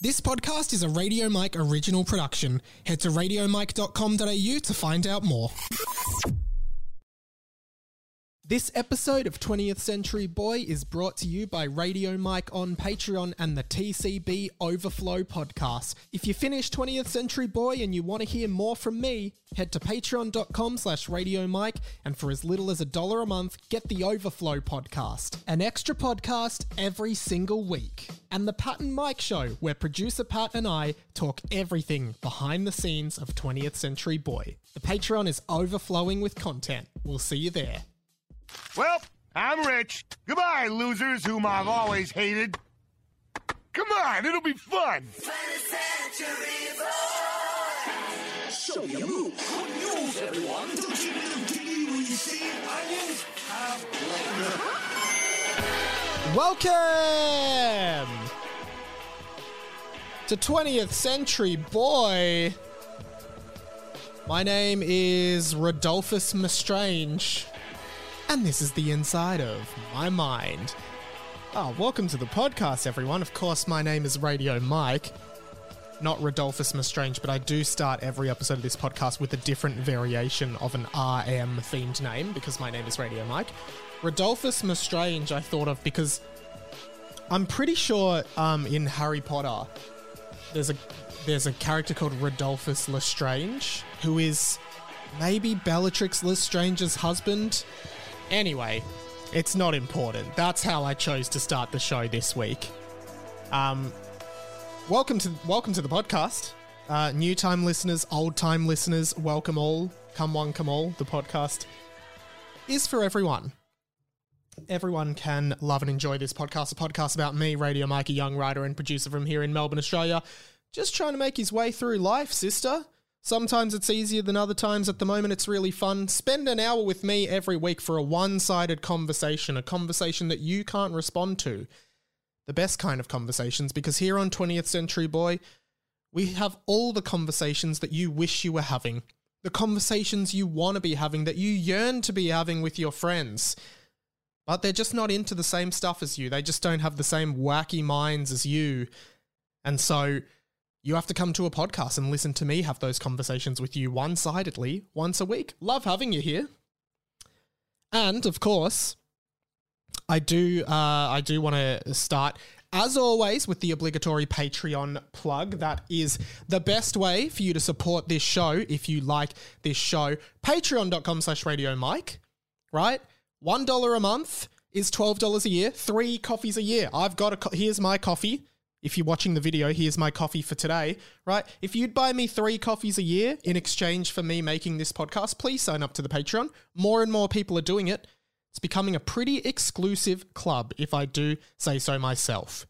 This podcast is a Radio Mike original production. Head to radiomike.com.au to find out more. This episode of 20th Century Boy is brought to you by Radio Mike on Patreon and the TCB Overflow podcast. If you finish 20th Century Boy and you want to hear more from me, head to patreon.com slash Radio Mike and for as little as a dollar a month, get the Overflow podcast, an extra podcast every single week. And the Pat and Mike Show, where producer Pat and I talk everything behind the scenes of 20th Century Boy. The Patreon is overflowing with content. We'll see you there. Well, I'm rich. Goodbye, losers whom I've always hated. Come on, it'll be fun. Show your move. Good news, everyone. Don't you little diggy when you see onions have Welcome to 20th Century Boy. My name is Rodolphus Mestrange, and this is the inside of my mind. Oh, welcome to the podcast, everyone. Of course, my name is Radio Mike, not Rodolphus Mestrange, but I do start every episode of this podcast with a different variation of an RM themed name because my name is Radio Mike. Rodolphus Mestrange, I thought of because I'm pretty sure um, in Harry Potter there's a there's a character called Rodolphus Lestrange who is maybe Bellatrix Lestrange's husband. Anyway, it's not important. That's how I chose to start the show this week. Um, welcome to welcome to the podcast. Uh, new time listeners, old time listeners, welcome all. Come one, come all. The podcast is for everyone. Everyone can love and enjoy this podcast. A podcast about me, Radio Mike, a young writer and producer from here in Melbourne, Australia. Just trying to make his way through life, sister. Sometimes it's easier than other times. At the moment, it's really fun. Spend an hour with me every week for a one sided conversation, a conversation that you can't respond to. The best kind of conversations, because here on 20th Century Boy, we have all the conversations that you wish you were having, the conversations you want to be having, that you yearn to be having with your friends. But they're just not into the same stuff as you. They just don't have the same wacky minds as you. And so you have to come to a podcast and listen to me have those conversations with you one sidedly once a week. Love having you here. And of course, I do uh, I do want to start as always with the obligatory Patreon plug. That is the best way for you to support this show if you like this show. Patreon.com slash radio Mike, right? One dollar a month is twelve dollars a year. Three coffees a year. I've got a co- here's my coffee. If you're watching the video, here's my coffee for today, right? If you'd buy me three coffees a year in exchange for me making this podcast, please sign up to the Patreon. More and more people are doing it. It's becoming a pretty exclusive club, if I do say so myself.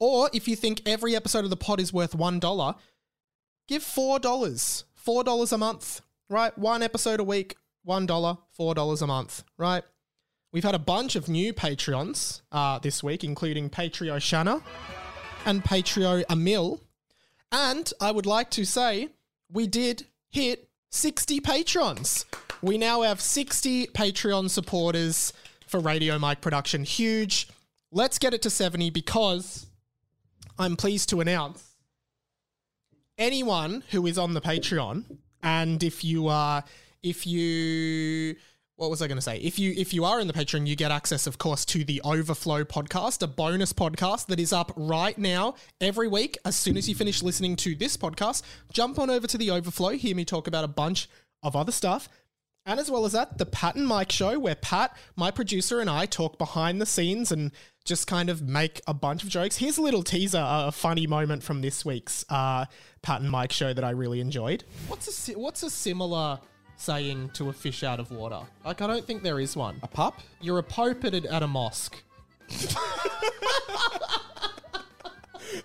Or if you think every episode of the pod is worth $1, give $4. $4 a month, right? One episode a week, $1, $4 a month, right? We've had a bunch of new Patreons uh, this week, including Patrio Shanna and Patreon a Emil. And I would like to say we did hit 60 patrons. We now have 60 Patreon supporters for Radio Mike Production. Huge. Let's get it to 70 because I'm pleased to announce anyone who is on the Patreon, and if you are, if you, what was I going to say? If you if you are in the Patreon, you get access, of course, to the Overflow podcast, a bonus podcast that is up right now every week. As soon as you finish listening to this podcast, jump on over to the Overflow, hear me talk about a bunch of other stuff. And as well as that, the Pat and Mike show, where Pat, my producer, and I talk behind the scenes and just kind of make a bunch of jokes. Here's a little teaser, a funny moment from this week's uh, Pat and Mike show that I really enjoyed. What's a what's a similar saying to a fish out of water? Like I don't think there is one. A pup? You're a pope at, at a mosque.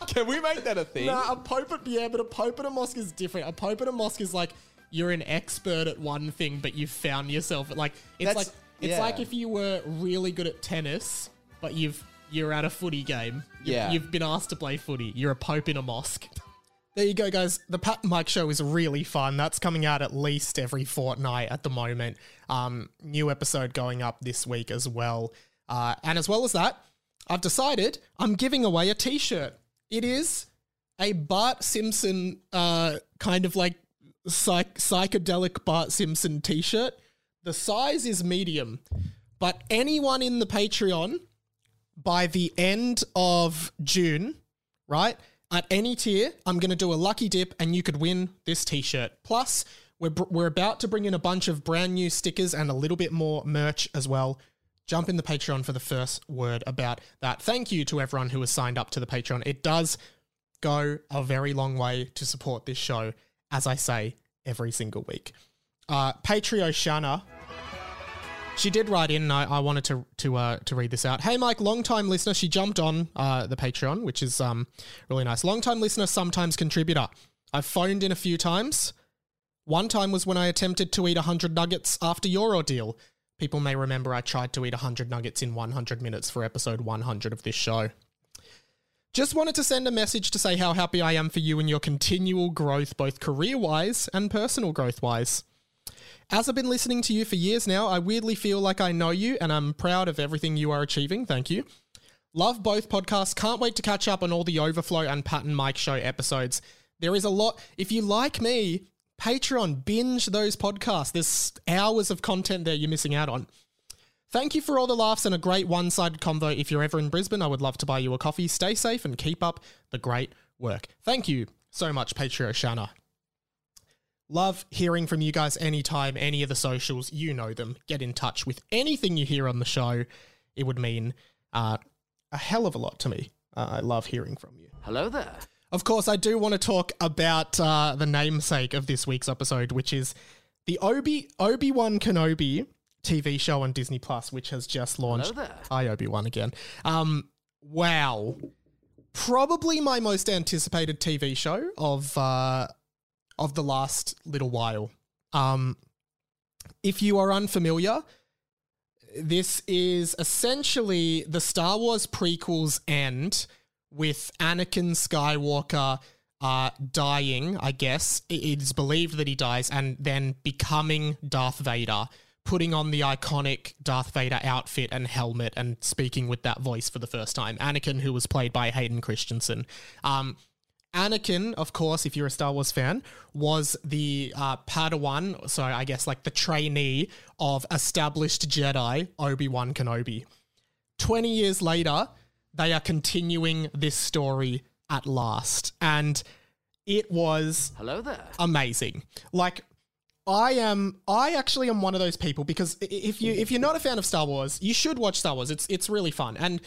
Can we make that a thing? Nah, a pope at yeah, but a pope at a mosque is different. A pope at a mosque is like you're an expert at one thing, but you've found yourself at like it's That's- like it's yeah. like if you were really good at tennis, but you've you're at a footy game. You've- Yeah. you've been asked to play footy. You're a pope in a mosque. There you go, guys. The Pat and Mike show is really fun. That's coming out at least every fortnight at the moment. Um, new episode going up this week as well. Uh, and as well as that, I've decided I'm giving away a t shirt. It is a Bart Simpson uh kind of like psych- psychedelic Bart Simpson t-shirt. The size is medium, but anyone in the Patreon by the end of June, right? At any tier, I'm going to do a lucky dip and you could win this t-shirt. Plus, we're we're about to bring in a bunch of brand new stickers and a little bit more merch as well. Jump in the Patreon for the first word about that. Thank you to everyone who has signed up to the Patreon. It does go a very long way to support this show, as I say every single week. Uh, Patrio Shanna, she did write in. And I, I wanted to to uh, to read this out. Hey, Mike, long time listener. She jumped on uh, the Patreon, which is um really nice. Long time listener, sometimes contributor. I've phoned in a few times. One time was when I attempted to eat 100 nuggets after your ordeal. People may remember I tried to eat 100 nuggets in 100 minutes for episode 100 of this show. Just wanted to send a message to say how happy I am for you and your continual growth, both career wise and personal growth wise. As I've been listening to you for years now, I weirdly feel like I know you and I'm proud of everything you are achieving. Thank you. Love both podcasts. Can't wait to catch up on all the Overflow and Pat and Mike show episodes. There is a lot. If you like me, Patreon, binge those podcasts. There's hours of content there you're missing out on. Thank you for all the laughs and a great one sided convo. If you're ever in Brisbane, I would love to buy you a coffee. Stay safe and keep up the great work. Thank you so much, Patreon Shanna. Love hearing from you guys anytime, any of the socials. You know them. Get in touch with anything you hear on the show. It would mean uh, a hell of a lot to me. Uh, I love hearing from you. Hello there. Of course, I do want to talk about uh, the namesake of this week's episode, which is the Obi Obi Wan Kenobi TV show on Disney Plus, which has just launched. Hello there. Hi, Obi Wan again. Um, wow, probably my most anticipated TV show of uh, of the last little while. Um, if you are unfamiliar, this is essentially the Star Wars prequels end with Anakin Skywalker uh, dying, I guess. It is believed that he dies and then becoming Darth Vader, putting on the iconic Darth Vader outfit and helmet and speaking with that voice for the first time. Anakin, who was played by Hayden Christensen. Um, Anakin, of course, if you're a Star Wars fan, was the uh, Padawan, so I guess like the trainee of established Jedi Obi Wan Kenobi. 20 years later, they are continuing this story at last. And it was Hello there. amazing. Like I am I actually am one of those people because if you if you're not a fan of Star Wars, you should watch Star Wars. It's it's really fun. And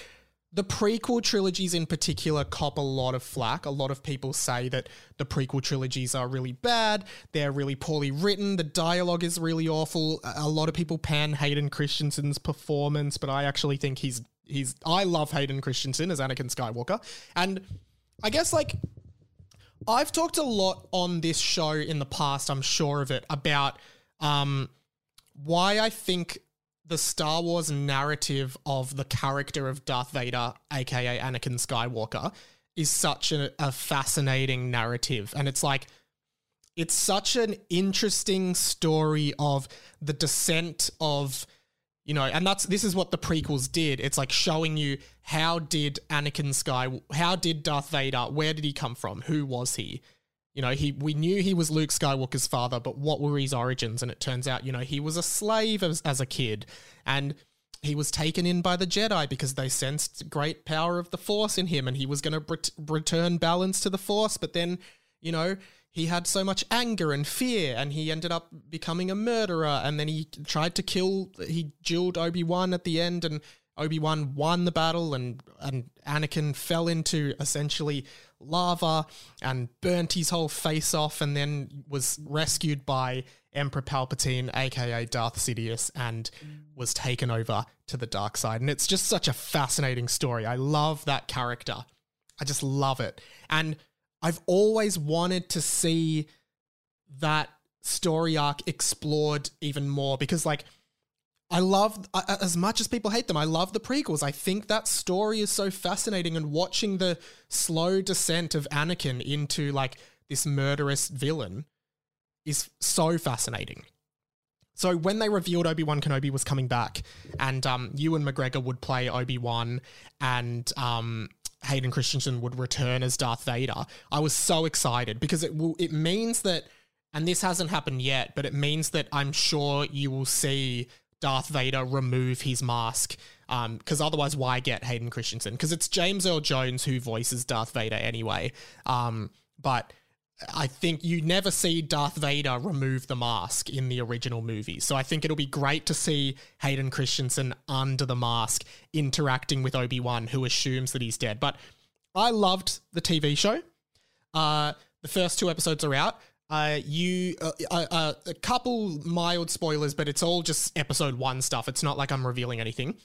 the prequel trilogies in particular cop a lot of flack. A lot of people say that the prequel trilogies are really bad. They're really poorly written. The dialogue is really awful. A lot of people pan Hayden Christensen's performance, but I actually think he's he's I love Hayden Christensen as Anakin Skywalker. And I guess like I've talked a lot on this show in the past, I'm sure of it, about um, why I think the Star Wars narrative of the character of Darth Vader, aka Anakin Skywalker, is such a, a fascinating narrative. And it's like, it's such an interesting story of the descent of you know and that's this is what the prequels did. It's like showing you how did anakin sky how did darth vader where did he come from? Who was he you know he we knew he was luke skywalker's father but what were his origins? And it turns out you know he was a slave as, as a kid and he was taken in by the jedi because they sensed great power of the force in him and he was going to ret- return balance to the force. But then you know he had so much anger and fear and he ended up becoming a murderer. And then he tried to kill he dueled Obi-Wan at the end and Obi-Wan won the battle and and Anakin fell into essentially lava and burnt his whole face off and then was rescued by Emperor Palpatine aka Darth Sidious and was taken over to the dark side and it's just such a fascinating story. I love that character. I just love it. And I've always wanted to see that story arc explored even more because, like, I love, as much as people hate them, I love the prequels. I think that story is so fascinating and watching the slow descent of Anakin into, like, this murderous villain is so fascinating. So when they revealed Obi Wan Kenobi was coming back, and um, Ewan McGregor would play Obi Wan, and um, Hayden Christensen would return as Darth Vader, I was so excited because it will it means that and this hasn't happened yet, but it means that I'm sure you will see Darth Vader remove his mask. Because otherwise, why get Hayden Christensen? Because it's James Earl Jones who voices Darth Vader anyway. Um, but I think you never see Darth Vader remove the mask in the original movie. So I think it'll be great to see Hayden Christensen under the mask interacting with Obi Wan, who assumes that he's dead. But I loved the TV show. Uh, the first two episodes are out. Uh, you uh, uh, uh, a couple mild spoilers, but it's all just episode one stuff. It's not like I'm revealing anything.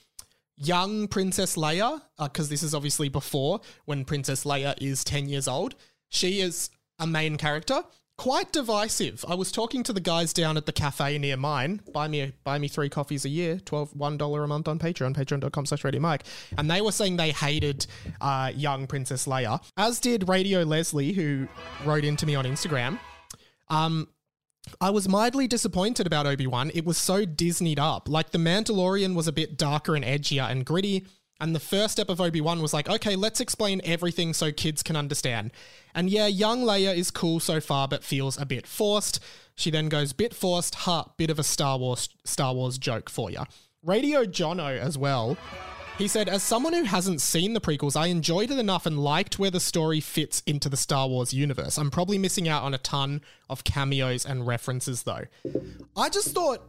Young Princess Leia, because this is obviously before when Princess Leia is ten years old. She is a main character. Quite divisive. I was talking to the guys down at the cafe near mine. Buy me buy me three coffees a year, twelve one dollar a month on Patreon, patreon.com slash Radio Mike. And they were saying they hated uh, young Princess Leia. As did Radio Leslie, who wrote into me on Instagram. Um, I was mildly disappointed about Obi Wan. It was so Disneyed up. Like The Mandalorian was a bit darker and edgier and gritty. And the first step of Obi Wan was like, okay, let's explain everything so kids can understand. And yeah, young Leia is cool so far, but feels a bit forced. She then goes bit forced, ha, bit of a Star Wars Star Wars joke for you. Radio Jono as well. He said, as someone who hasn't seen the prequels, I enjoyed it enough and liked where the story fits into the Star Wars universe. I'm probably missing out on a ton of cameos and references though. I just thought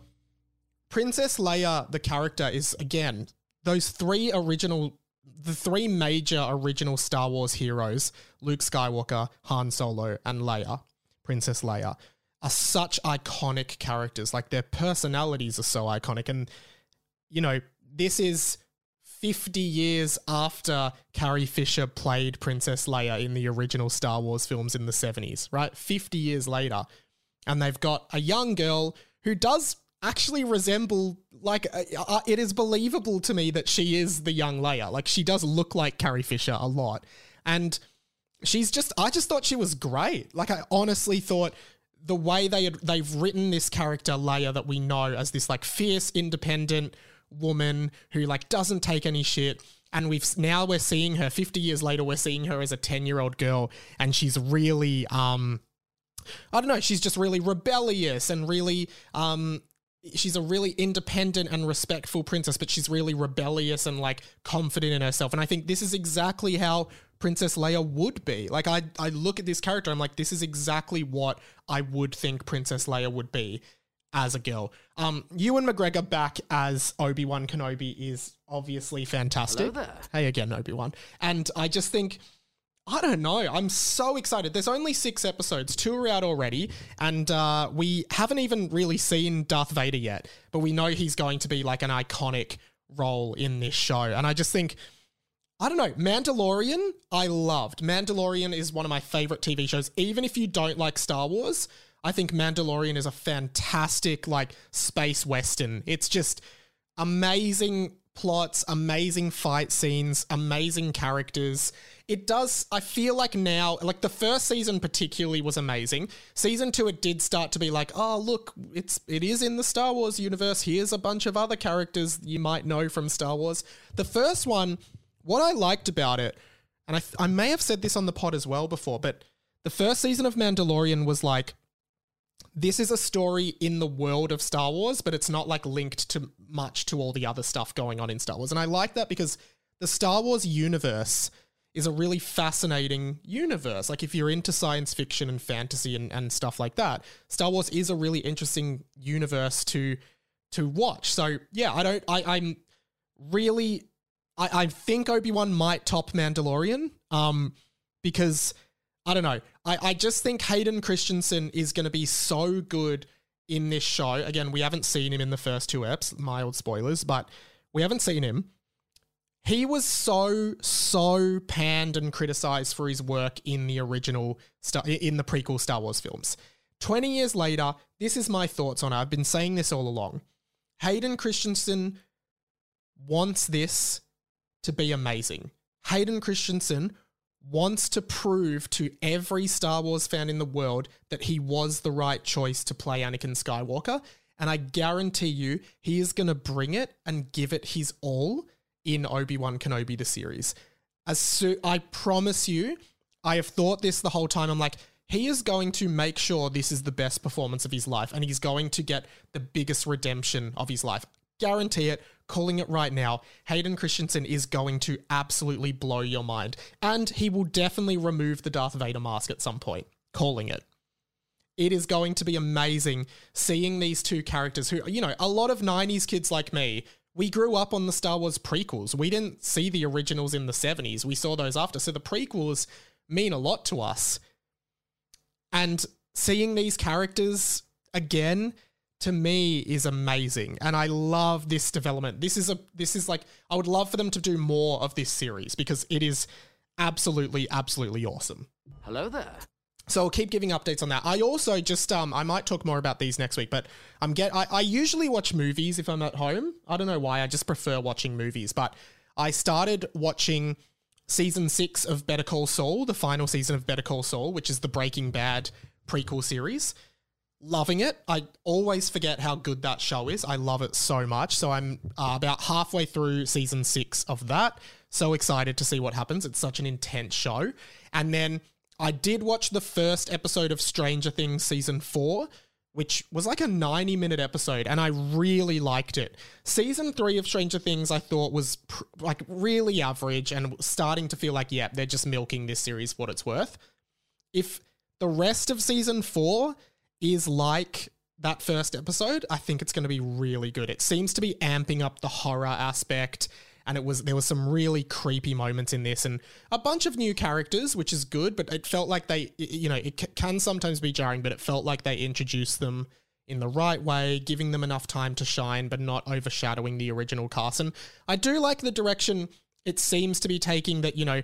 Princess Leia, the character, is again those three original, the three major original Star Wars heroes Luke Skywalker, Han Solo, and Leia, Princess Leia, are such iconic characters. Like their personalities are so iconic. And, you know, this is 50 years after Carrie Fisher played Princess Leia in the original Star Wars films in the 70s, right? 50 years later. And they've got a young girl who does actually resemble like uh, uh, it is believable to me that she is the young Leia. Like she does look like Carrie Fisher a lot. And she's just I just thought she was great. Like I honestly thought the way they had they've written this character Leia that we know as this like fierce independent woman who like doesn't take any shit and we've now we're seeing her 50 years later we're seeing her as a 10 year old girl and she's really um I don't know, she's just really rebellious and really um she's a really independent and respectful princess, but she's really rebellious and like confident in herself. And I think this is exactly how Princess Leia would be. Like I I look at this character, I'm like, this is exactly what I would think Princess Leia would be as a girl. Um, Ewan McGregor back as Obi Wan Kenobi is obviously fantastic. Hey again, Obi Wan. And I just think. I don't know. I'm so excited. There's only six episodes. Two are out already, and uh, we haven't even really seen Darth Vader yet. But we know he's going to be like an iconic role in this show, and I just think, I don't know. Mandalorian, I loved. Mandalorian is one of my favorite TV shows. Even if you don't like Star Wars, I think Mandalorian is a fantastic like space western. It's just amazing plots, amazing fight scenes, amazing characters. It does I feel like now like the first season particularly was amazing. Season 2 it did start to be like, "Oh, look, it's it is in the Star Wars universe. Here's a bunch of other characters you might know from Star Wars." The first one, what I liked about it, and I I may have said this on the pod as well before, but the first season of Mandalorian was like this is a story in the world of Star Wars, but it's not like linked to much to all the other stuff going on in Star Wars. And I like that because the Star Wars universe is a really fascinating universe. Like if you're into science fiction and fantasy and, and stuff like that, Star Wars is a really interesting universe to to watch. So yeah, I don't I, I'm really I, I think Obi-Wan might top Mandalorian. Um because I don't know. I, I just think Hayden Christensen is going to be so good in this show. Again, we haven't seen him in the first two eps, mild spoilers, but we haven't seen him. He was so so panned and criticized for his work in the original in the prequel Star Wars films. 20 years later, this is my thoughts on it. I've been saying this all along. Hayden Christensen wants this to be amazing. Hayden Christensen wants to prove to every Star Wars fan in the world that he was the right choice to play Anakin Skywalker. And I guarantee you, he is going to bring it and give it his all in Obi Wan Kenobi, the series. as so I promise you, I have thought this the whole time. I'm like, he is going to make sure this is the best performance of his life, and he's going to get the biggest redemption of his life. Guarantee it. Calling it right now. Hayden Christensen is going to absolutely blow your mind, and he will definitely remove the Darth Vader mask at some point. Calling it it is going to be amazing seeing these two characters who, you know, a lot of 90s kids like me, we grew up on the Star Wars prequels. We didn't see the originals in the 70s. We saw those after. So the prequels mean a lot to us. And seeing these characters again to me is amazing and I love this development. This is a this is like I would love for them to do more of this series because it is absolutely absolutely awesome. Hello there. So I'll keep giving updates on that. I also just um I might talk more about these next week, but I'm get I, I usually watch movies if I'm at home. I don't know why. I just prefer watching movies. But I started watching season six of Better Call Saul, the final season of Better Call Saul, which is the Breaking Bad prequel series. Loving it. I always forget how good that show is. I love it so much. So I'm uh, about halfway through season six of that. So excited to see what happens. It's such an intense show. And then I did watch the first episode of Stranger Things season four, which was like a 90 minute episode, and I really liked it. Season three of Stranger Things, I thought was pr- like really average and starting to feel like, yeah, they're just milking this series for what it's worth. If the rest of season four is like that first episode, I think it's going to be really good. It seems to be amping up the horror aspect and it was there was some really creepy moments in this and a bunch of new characters which is good but it felt like they you know it can sometimes be jarring but it felt like they introduced them in the right way giving them enough time to shine but not overshadowing the original cast and i do like the direction it seems to be taking that you know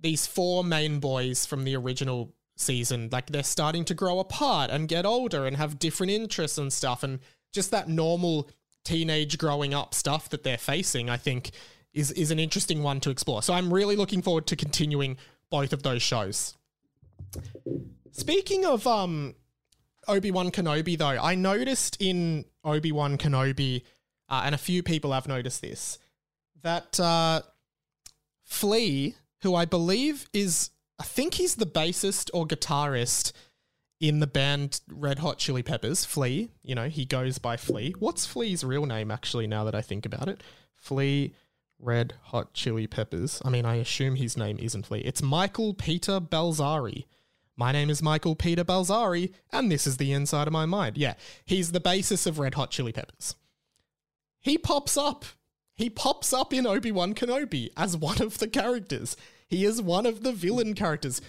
these four main boys from the original season like they're starting to grow apart and get older and have different interests and stuff and just that normal teenage growing up stuff that they're facing i think is is an interesting one to explore. So i'm really looking forward to continuing both of those shows. Speaking of um obi-wan kenobi though i noticed in obi-wan kenobi uh, and a few people have noticed this that uh flea who i believe is i think he's the bassist or guitarist in the band Red Hot Chili Peppers, Flea, you know, he goes by Flea. What's Flea's real name, actually, now that I think about it? Flea Red Hot Chili Peppers. I mean, I assume his name isn't Flea. It's Michael Peter Balzary. My name is Michael Peter Balzary, and this is the inside of my mind. Yeah, he's the bassist of Red Hot Chili Peppers. He pops up. He pops up in Obi Wan Kenobi as one of the characters. He is one of the villain characters.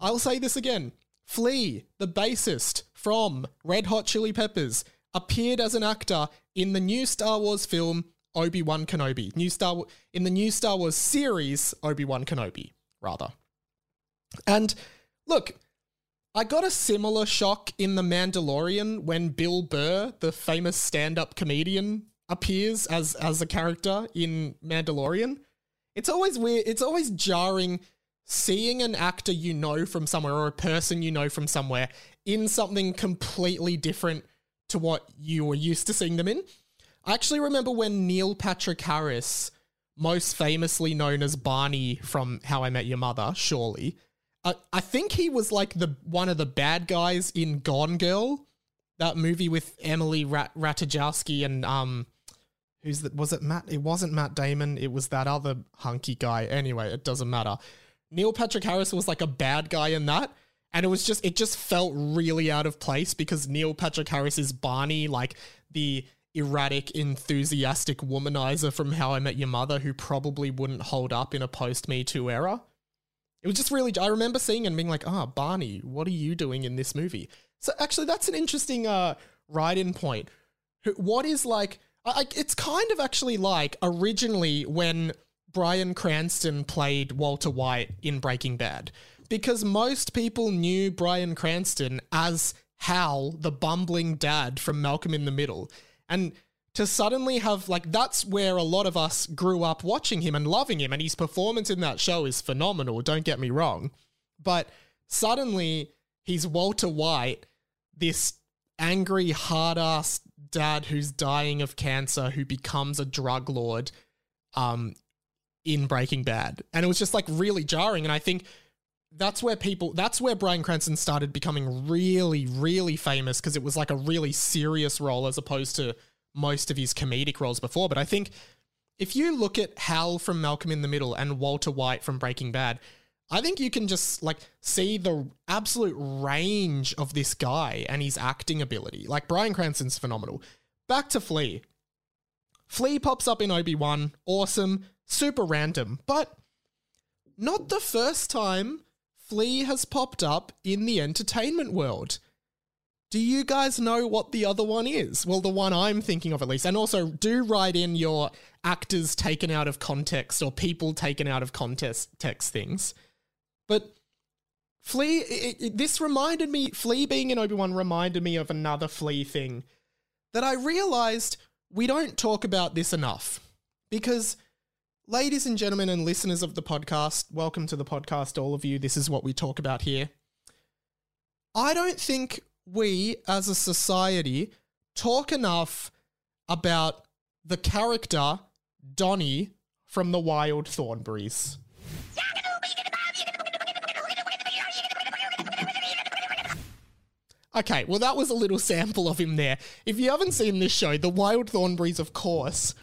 I'll say this again. Flea, the bassist from Red Hot Chili Peppers, appeared as an actor in the new Star Wars film Obi Wan Kenobi. New Star in the new Star Wars series Obi Wan Kenobi, rather. And look, I got a similar shock in The Mandalorian when Bill Burr, the famous stand-up comedian, appears as as a character in Mandalorian. It's always weird. It's always jarring seeing an actor you know from somewhere or a person you know from somewhere in something completely different to what you were used to seeing them in. I actually remember when Neil Patrick Harris, most famously known as Barney from How I Met Your Mother, surely, uh, I think he was like the one of the bad guys in Gone Girl, that movie with Emily Rat- Ratajkowski and um, who's that? Was it Matt? It wasn't Matt Damon. It was that other hunky guy. Anyway, it doesn't matter. Neil Patrick Harris was like a bad guy in that. And it was just, it just felt really out of place because Neil Patrick Harris is Barney, like the erratic, enthusiastic womanizer from How I Met Your Mother who probably wouldn't hold up in a post Me Too era. It was just really, I remember seeing and being like, ah, oh, Barney, what are you doing in this movie? So actually, that's an interesting uh, write in point. What is like, I, it's kind of actually like originally when Bryan Cranston played Walter White in Breaking Bad because most people knew Bryan Cranston as Hal, the bumbling dad from Malcolm in the Middle. And to suddenly have, like, that's where a lot of us grew up watching him and loving him. And his performance in that show is phenomenal, don't get me wrong. But suddenly he's Walter White, this angry, hard ass dad who's dying of cancer, who becomes a drug lord um, in Breaking Bad. And it was just like really jarring. And I think that's where people, that's where Bryan Cranston started becoming really, really famous because it was like a really serious role as opposed to most of his comedic roles before. But I think if you look at Hal from Malcolm in the Middle and Walter White from Breaking Bad, I think you can just like see the absolute range of this guy and his acting ability. Like Bryan Cranston's phenomenal. Back to Flea. Flea pops up in Obi Wan, awesome, super random, but not the first time Flea has popped up in the entertainment world. Do you guys know what the other one is? Well, the one I'm thinking of at least. And also, do write in your actors taken out of context or people taken out of context text things. But Flea, it, it- this reminded me, Flea being in Obi Wan reminded me of another Flea thing that I realized we don't talk about this enough. Because, ladies and gentlemen, and listeners of the podcast, welcome to the podcast, all of you. This is what we talk about here. I don't think we as a society talk enough about the character Donnie from the Wild Thornberries. Okay, well, that was a little sample of him there. If you haven't seen this show, The Wild Thornberries, of course,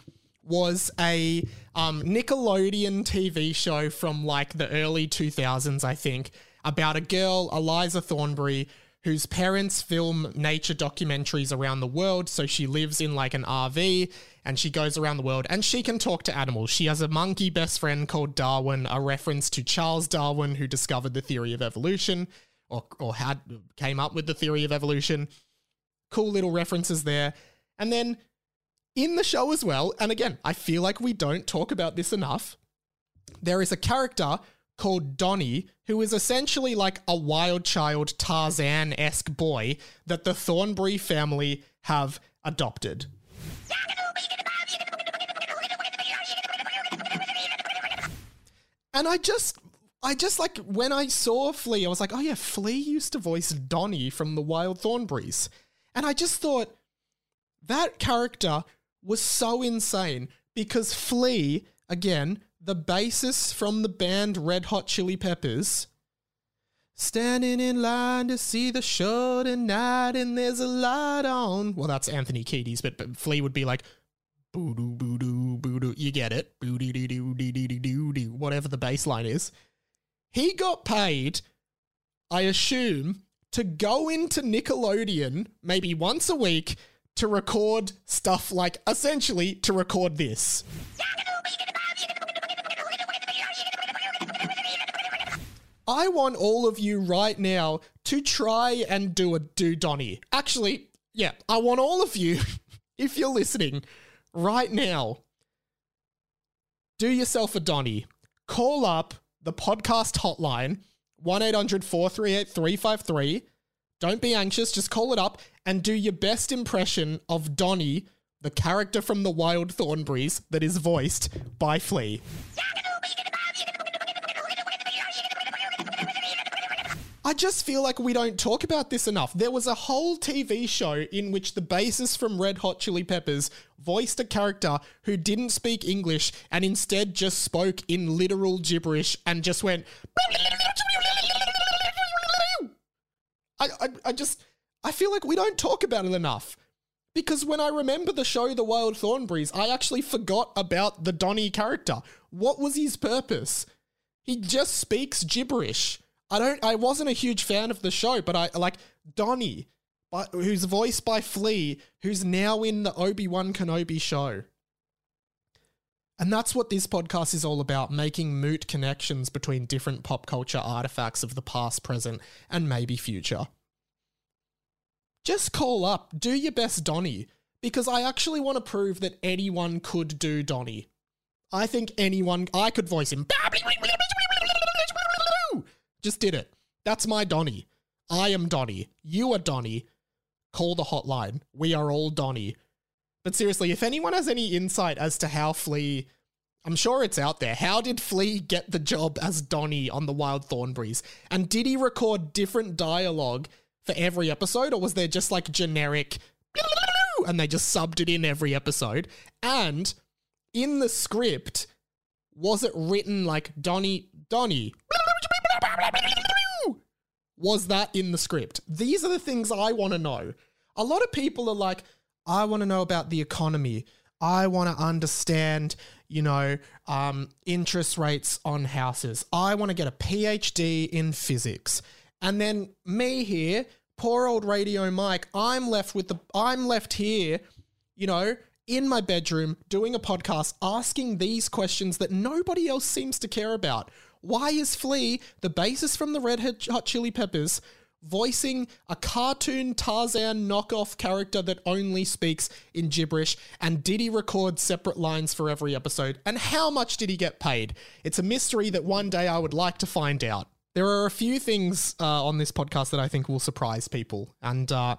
was a um, Nickelodeon TV show from like the early 2000s, I think, about a girl, Eliza Thornberry, whose parents film nature documentaries around the world. So she lives in like an RV and she goes around the world and she can talk to animals. She has a monkey best friend called Darwin, a reference to Charles Darwin, who discovered the theory of evolution or, or had came up with the theory of evolution. Cool little references there. And then in the show as well, and again, I feel like we don't talk about this enough. There is a character called Donnie who is essentially like a wild child Tarzan esque boy that the Thornberry family have adopted. And I just, I just like when I saw Flea, I was like, oh yeah, Flea used to voice Donnie from the Wild Thornberries. And I just thought that character was so insane because Flea, again, the bassist from the band Red Hot Chili Peppers, standing in line to see the show tonight and there's a light on. Well, that's Anthony Kiedis, but, but Flea would be like, boo doo boo doo boo doo. You get it? Boo doo doo doo doo doo doo doo. Whatever the bass line is. He got paid, I assume, to go into Nickelodeon maybe once a week to record stuff like essentially to record this. I want all of you right now to try and do a do Donny. Actually, yeah, I want all of you, if you're listening right now, do yourself a Donny. Call up the podcast hotline, 1 800 438 353. Don't be anxious, just call it up and do your best impression of Donny, the character from the Wild Thornberries that is voiced by Flea. I just feel like we don't talk about this enough. There was a whole TV show in which the bassist from Red Hot Chili Peppers voiced a character who didn't speak English and instead just spoke in literal gibberish and just went. I, I, I just, I feel like we don't talk about it enough. Because when I remember the show The Wild Thornberries, I actually forgot about the Donny character. What was his purpose? He just speaks gibberish. I don't. I wasn't a huge fan of the show, but I like Donnie, by, who's voiced by Flea, who's now in the Obi Wan Kenobi show. And that's what this podcast is all about making moot connections between different pop culture artifacts of the past, present, and maybe future. Just call up, do your best Donnie, because I actually want to prove that anyone could do Donnie. I think anyone, I could voice him. Just did it. That's my Donnie. I am Donnie. You are Donnie. Call the hotline. We are all Donnie. But seriously, if anyone has any insight as to how Flea, I'm sure it's out there. How did Flea get the job as Donnie on the Wild Thornberries? And did he record different dialogue for every episode, or was there just like generic and they just subbed it in every episode? And in the script, Was it written like Donny Donny? Was that in the script? These are the things I want to know. A lot of people are like, I want to know about the economy. I want to understand, you know, um, interest rates on houses. I want to get a PhD in physics. And then me here, poor old Radio Mike, I'm left with the, I'm left here, you know, in my bedroom doing a podcast asking these questions that nobody else seems to care about. Why is Flea, the bassist from the Red Hot Chili Peppers, voicing a cartoon Tarzan knockoff character that only speaks in gibberish? And did he record separate lines for every episode? And how much did he get paid? It's a mystery that one day I would like to find out. There are a few things uh, on this podcast that I think will surprise people. And uh,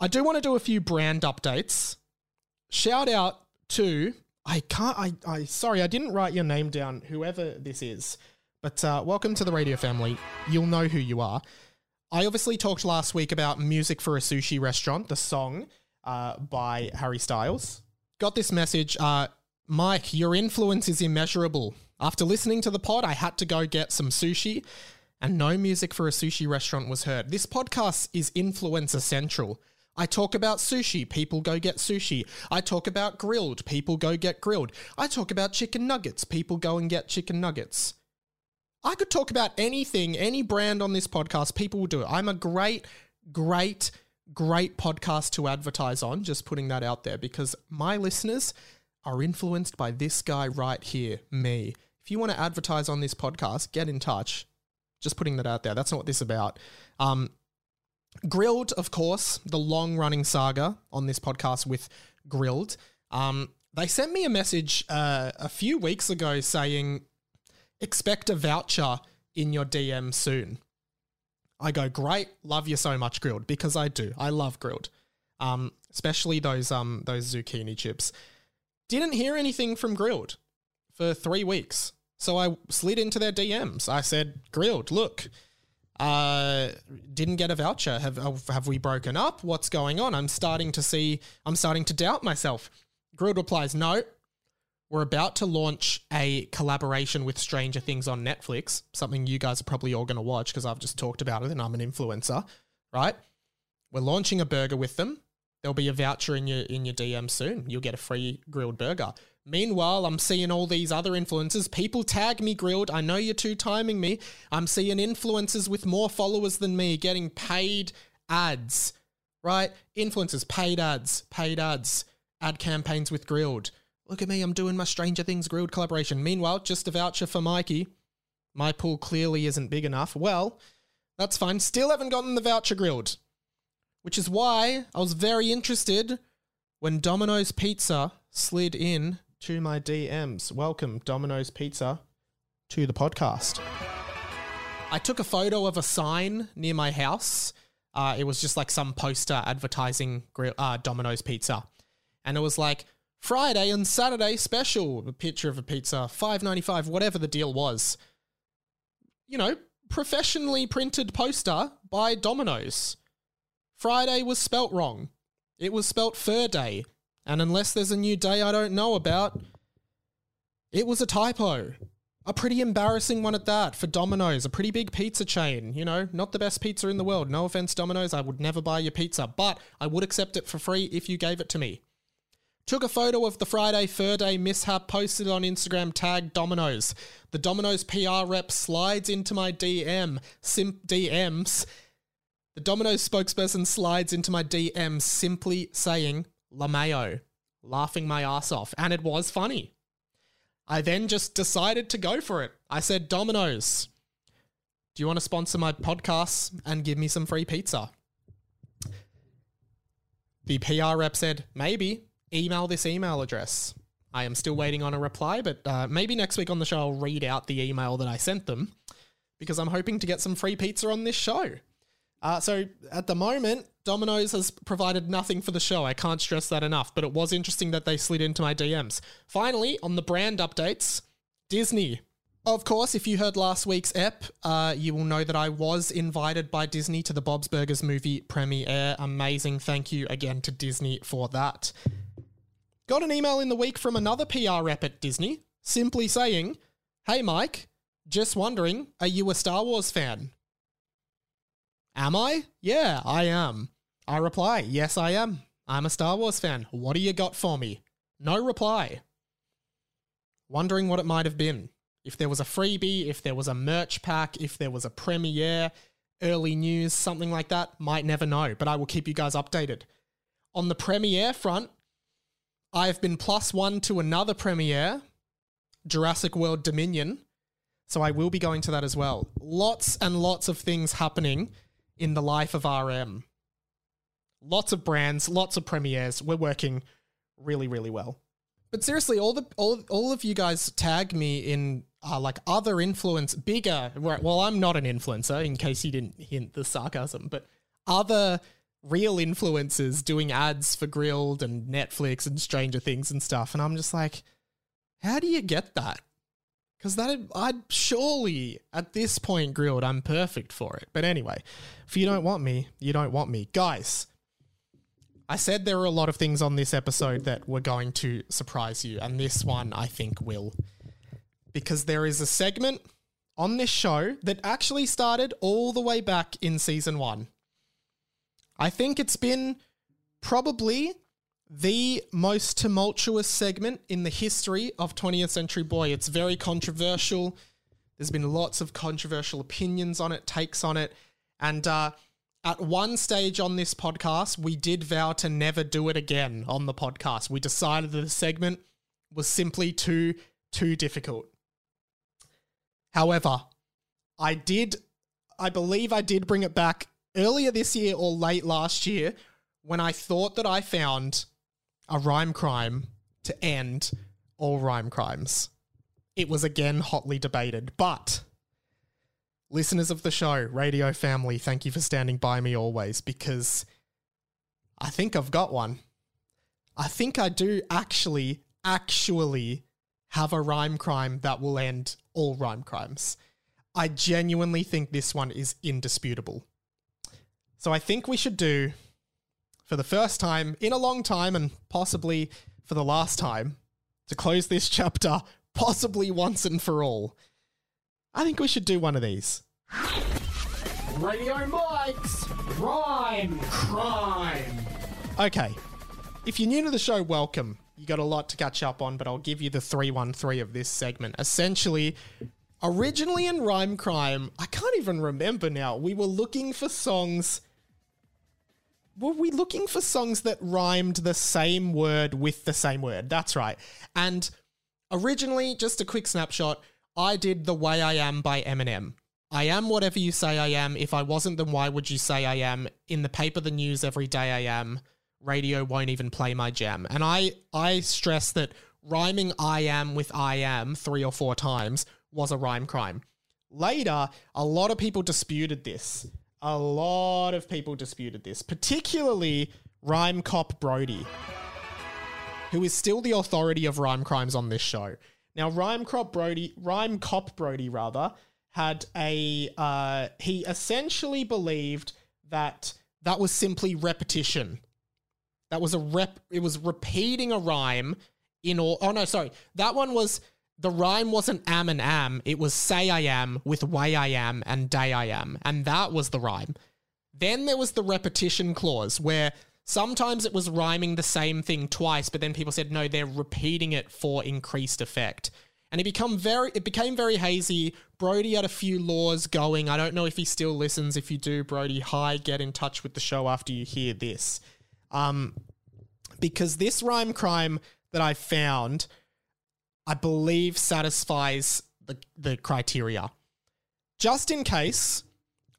I do want to do a few brand updates. Shout out to. I can't. I, I. Sorry, I didn't write your name down, whoever this is. But uh, welcome to the radio family. You'll know who you are. I obviously talked last week about Music for a Sushi Restaurant, the song uh, by Harry Styles. Got this message uh, Mike, your influence is immeasurable. After listening to the pod, I had to go get some sushi, and no music for a sushi restaurant was heard. This podcast is influencer central. I talk about sushi, people go get sushi. I talk about Grill'd, people go get Grill'd. I talk about chicken nuggets, people go and get chicken nuggets. I could talk about anything, any brand on this podcast. People will do it. I'm a great, great, great podcast to advertise on. Just putting that out there because my listeners are influenced by this guy right here, me. If you want to advertise on this podcast, get in touch. Just putting that out there. That's not what this is about. Um, Grill'd, of course, the long running saga on this podcast with Grill'd. Um, they sent me a message uh, a few weeks ago saying, expect a voucher in your DM soon. I go, great, love you so much, Grill'd, because I do. I love Grill'd. Um, especially those um those zucchini chips. Didn't hear anything from Grill'd for three weeks. So I slid into their DMs. I said, Grill'd, look, uh, didn't get a voucher. Have have we broken up? What's going on? I'm starting to see. I'm starting to doubt myself. Grill'd replies, no, we're about to launch a collaboration with Stranger Things on Netflix, something you guys are probably all going to watch because I've just talked about it and I'm an influencer, right? We're launching a burger with them. There'll be a voucher in your in your DM soon. You'll get a free Grill'd burger. Meanwhile, I'm seeing all these other influencers. People tag me Grill'd. I know you're two timing me. I'm seeing influencers with more followers than me getting paid ads, right? Influencers, paid ads, paid ads, ad campaigns with Grill'd. Look at me, I'm doing my Stranger Things Grill'd collaboration. Meanwhile, just a voucher for Mikey. My pool clearly isn't big enough. Well, that's fine. Still haven't gotten the voucher Grill'd. Which is why I was very interested when Domino's Pizza slid in to my DMs. Welcome, Domino's Pizza, to the podcast. I took a photo of a sign near my house. Uh, it was just like some poster advertising grill, uh, Domino's Pizza. And it was like, Friday and Saturday special, a picture of a pizza, five ninety five, whatever the deal was. You know, professionally printed poster by Domino's. Friday was spelt wrong. It was spelt Fur Day, and unless there's a new day I don't know about, it was a typo. A pretty embarrassing one at that for Domino's, a pretty big pizza chain. You know, not the best pizza in the world. No offense, Domino's, I would never buy your pizza, but I would accept it for free if you gave it to me. Took a photo of the Friday Fur Day mishap, posted on Instagram, tagged Domino's. The Domino's PR rep slides into my DM, simp DMs. The Domino's spokesperson slides into my DMs simply saying LaMayo, laughing my ass off, and it was funny. I then just decided to go for it. I said, Domino's, do you want to sponsor my podcast and give me some free pizza? The PR rep said, maybe email this email address. I am still waiting on a reply, but uh, maybe next week on the show I'll read out the email that I sent them because I'm hoping to get some free pizza on this show. Uh, so at the moment, Domino's has provided nothing for the show. I can't stress that enough, but it was interesting that they slid into my DMs. Finally, on the brand updates, Disney. Of course, if you heard last week's ep, uh, you will know that I was invited by Disney to the Bob's Burgers movie premiere. Amazing. Thank you again to Disney for that. Got an email in the week from another PR rep at Disney simply saying, Hey, Mike, just wondering, are you a Star Wars fan? Am I? Yeah, I am. I reply, Yes, I am. I'm a Star Wars fan. What do you got for me? No reply. Wondering what it might have been. If there was a freebie, if there was a merch pack, if there was a premiere, early news, something like that, might never know, but I will keep you guys updated. On the premiere front, I've been plus one to another premiere, Jurassic World Dominion. So I will be going to that as well. Lots and lots of things happening in the life of RM. Lots of brands, lots of premieres. We're working really, really well. But seriously, all the all, all of you guys tag me in uh, like other influence, bigger. Well, I'm not an influencer, in case you didn't hint the sarcasm, but other real influencers doing ads for Grill'd and Netflix and Stranger Things and stuff, and I'm just like, how do you get that? Because that I'd surely at this point Grill'd, I'm perfect for it. But anyway, if you don't want me, you don't want me, guys. I said there are a lot of things on this episode that were going to surprise you, and this one I think will. Because there is a segment on this show that actually started all the way back in season one. I think it's been probably the most tumultuous segment in the history of 20th Century Boy. It's very controversial. There's been lots of controversial opinions on it, takes on it. And uh, at one stage on this podcast, we did vow to never do it again on the podcast. We decided that the segment was simply too, too difficult. However, I did, I believe I did bring it back earlier this year or late last year when I thought that I found a rhyme crime to end all rhyme crimes. It was again hotly debated, but listeners of the show, radio family, thank you for standing by me always because I think I've got one. I think I do actually, actually have a rhyme crime that will end all rhyme crimes. I genuinely think this one is indisputable. So I think we should do, for the first time in a long time and possibly for the last time, to close this chapter, possibly once and for all, I think we should do one of these. Radio Mike's Rhyme Crime. Okay. If you're new to the show, welcome. You got a lot to catch up on, but I'll give you the 313 of this segment. Essentially, originally in Rhyme Crime, I can't even remember now, we were looking for songs. Were we looking for songs that rhymed the same word with the same word? That's right. And originally, just a quick snapshot, I did The Way I Am by Eminem. I am whatever you say I am. If I wasn't, then why would you say I am? In the paper, the news, every day I am. Radio won't even play my jam. And I, I stress that rhyming I am with I am three or four times was a rhyme crime. Later, a lot of people disputed this. A lot of people disputed this, particularly Rhyme Cop Brody, who is still the authority of rhyme crimes on this show. Now, Rhyme Cop Brody, Rhyme Cop Brody, rather, had a uh, he essentially believed that that was simply repetition. That was a rep. It was repeating a rhyme in all. Oh no, sorry. That one was the rhyme wasn't am and am. It was say I am with way I am and day I am, and that was the rhyme. Then there was the repetition clause where sometimes it was rhyming the same thing twice, but then people said no, they're repeating it for increased effect. And it become very it became very hazy. Brody had a few laws going. I don't know if he still listens. If you do, Brody, hi, get in touch with the show after you hear this. Um because this rhyme crime that I found, I believe satisfies the, the criteria. Just in case,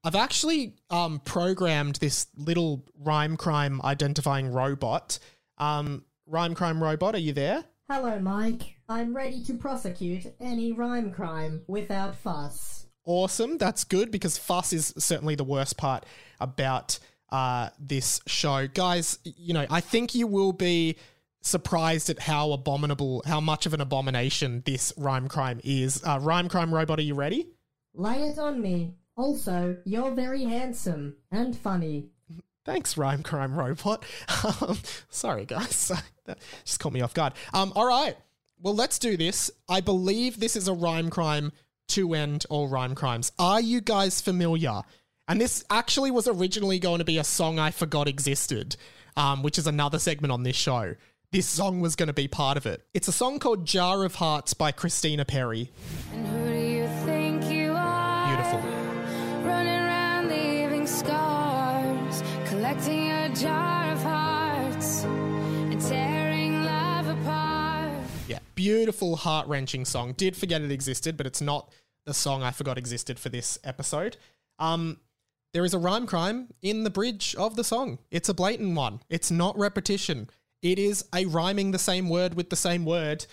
I've actually um, programmed this little rhyme crime identifying robot. Um, rhyme crime robot, are you there? Hello, Mike. I'm ready to prosecute any rhyme crime without fuss. Awesome. That's good because fuss is certainly the worst part about uh, this show. Guys, you know, I think you will be surprised at how abominable, how much of an abomination this rhyme crime is. Uh, rhyme crime robot, are you ready? Lay it on me. Also, you're very handsome and funny. Thanks, rhyme crime robot. Um, sorry, guys. that just caught me off guard. Um, all right. well, let's do this. I believe this is a rhyme crime to end all rhyme crimes. Are you guys familiar? And this actually was originally going to be a song I forgot existed, um, which is another segment on this show. This song was going to be part of it. It's a song called Jar of Hearts by Christina Perri. And who do you think you are? Beautiful. Running around leaving scars, collecting a jar of hearts and tearing love apart. Yeah, beautiful, heart wrenching song. Did forget it existed, but it's not the song I forgot existed for this episode. Um, there is a rhyme crime in the bridge of the song. It's a blatant one. It's not repetition. It is a rhyming the same word with the same word.